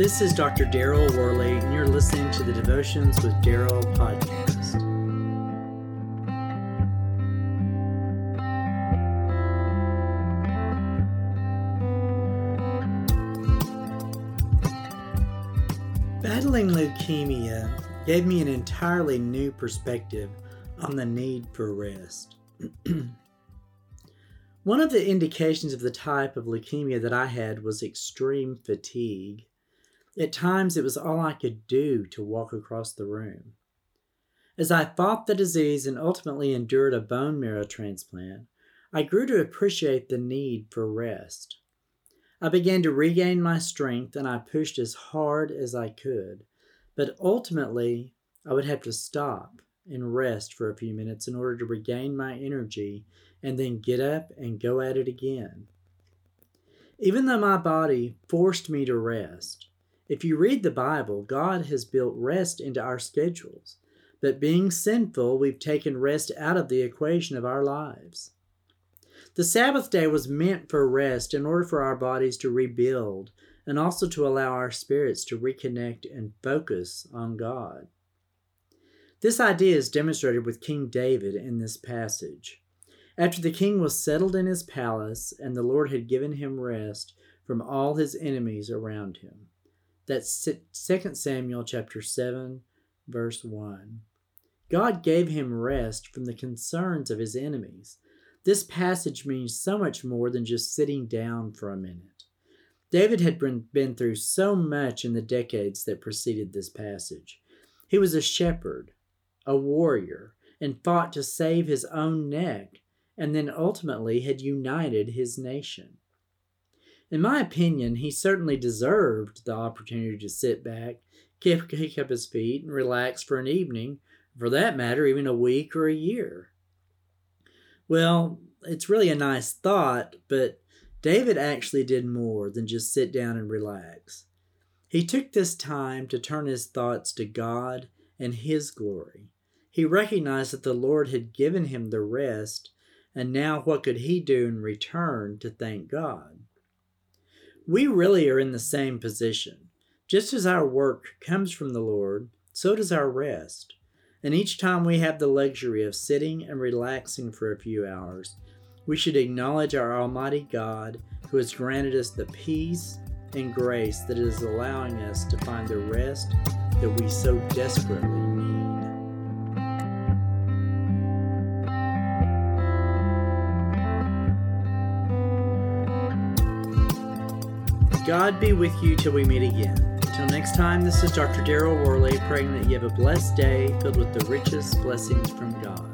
This is Dr. Daryl Worley, and you're listening to the Devotions with Daryl podcast. Battling leukemia gave me an entirely new perspective on the need for rest. One of the indications of the type of leukemia that I had was extreme fatigue. At times, it was all I could do to walk across the room. As I fought the disease and ultimately endured a bone marrow transplant, I grew to appreciate the need for rest. I began to regain my strength and I pushed as hard as I could, but ultimately, I would have to stop and rest for a few minutes in order to regain my energy and then get up and go at it again. Even though my body forced me to rest, if you read the Bible, God has built rest into our schedules. But being sinful, we've taken rest out of the equation of our lives. The Sabbath day was meant for rest in order for our bodies to rebuild and also to allow our spirits to reconnect and focus on God. This idea is demonstrated with King David in this passage. After the king was settled in his palace and the Lord had given him rest from all his enemies around him. That's 2 Samuel chapter 7 verse 1. God gave him rest from the concerns of his enemies. This passage means so much more than just sitting down for a minute. David had been, been through so much in the decades that preceded this passage. He was a shepherd, a warrior, and fought to save his own neck, and then ultimately had united his nation. In my opinion, he certainly deserved the opportunity to sit back, kick, up his feet, and relax for an evening, for that matter, even a week or a year. Well, it's really a nice thought, but David actually did more than just sit down and relax. He took this time to turn his thoughts to God and His glory. He recognized that the Lord had given him the rest, and now what could he do in return to thank God? We really are in the same position. Just as our work comes from the Lord, so does our rest. And each time we have the luxury of sitting and relaxing for a few hours, we should acknowledge our Almighty God who has granted us the peace and grace that is allowing us to find the rest that we so desperately God be with you till we meet again. Until next time, this is Dr. Daryl Worley praying that you have a blessed day filled with the richest blessings from God.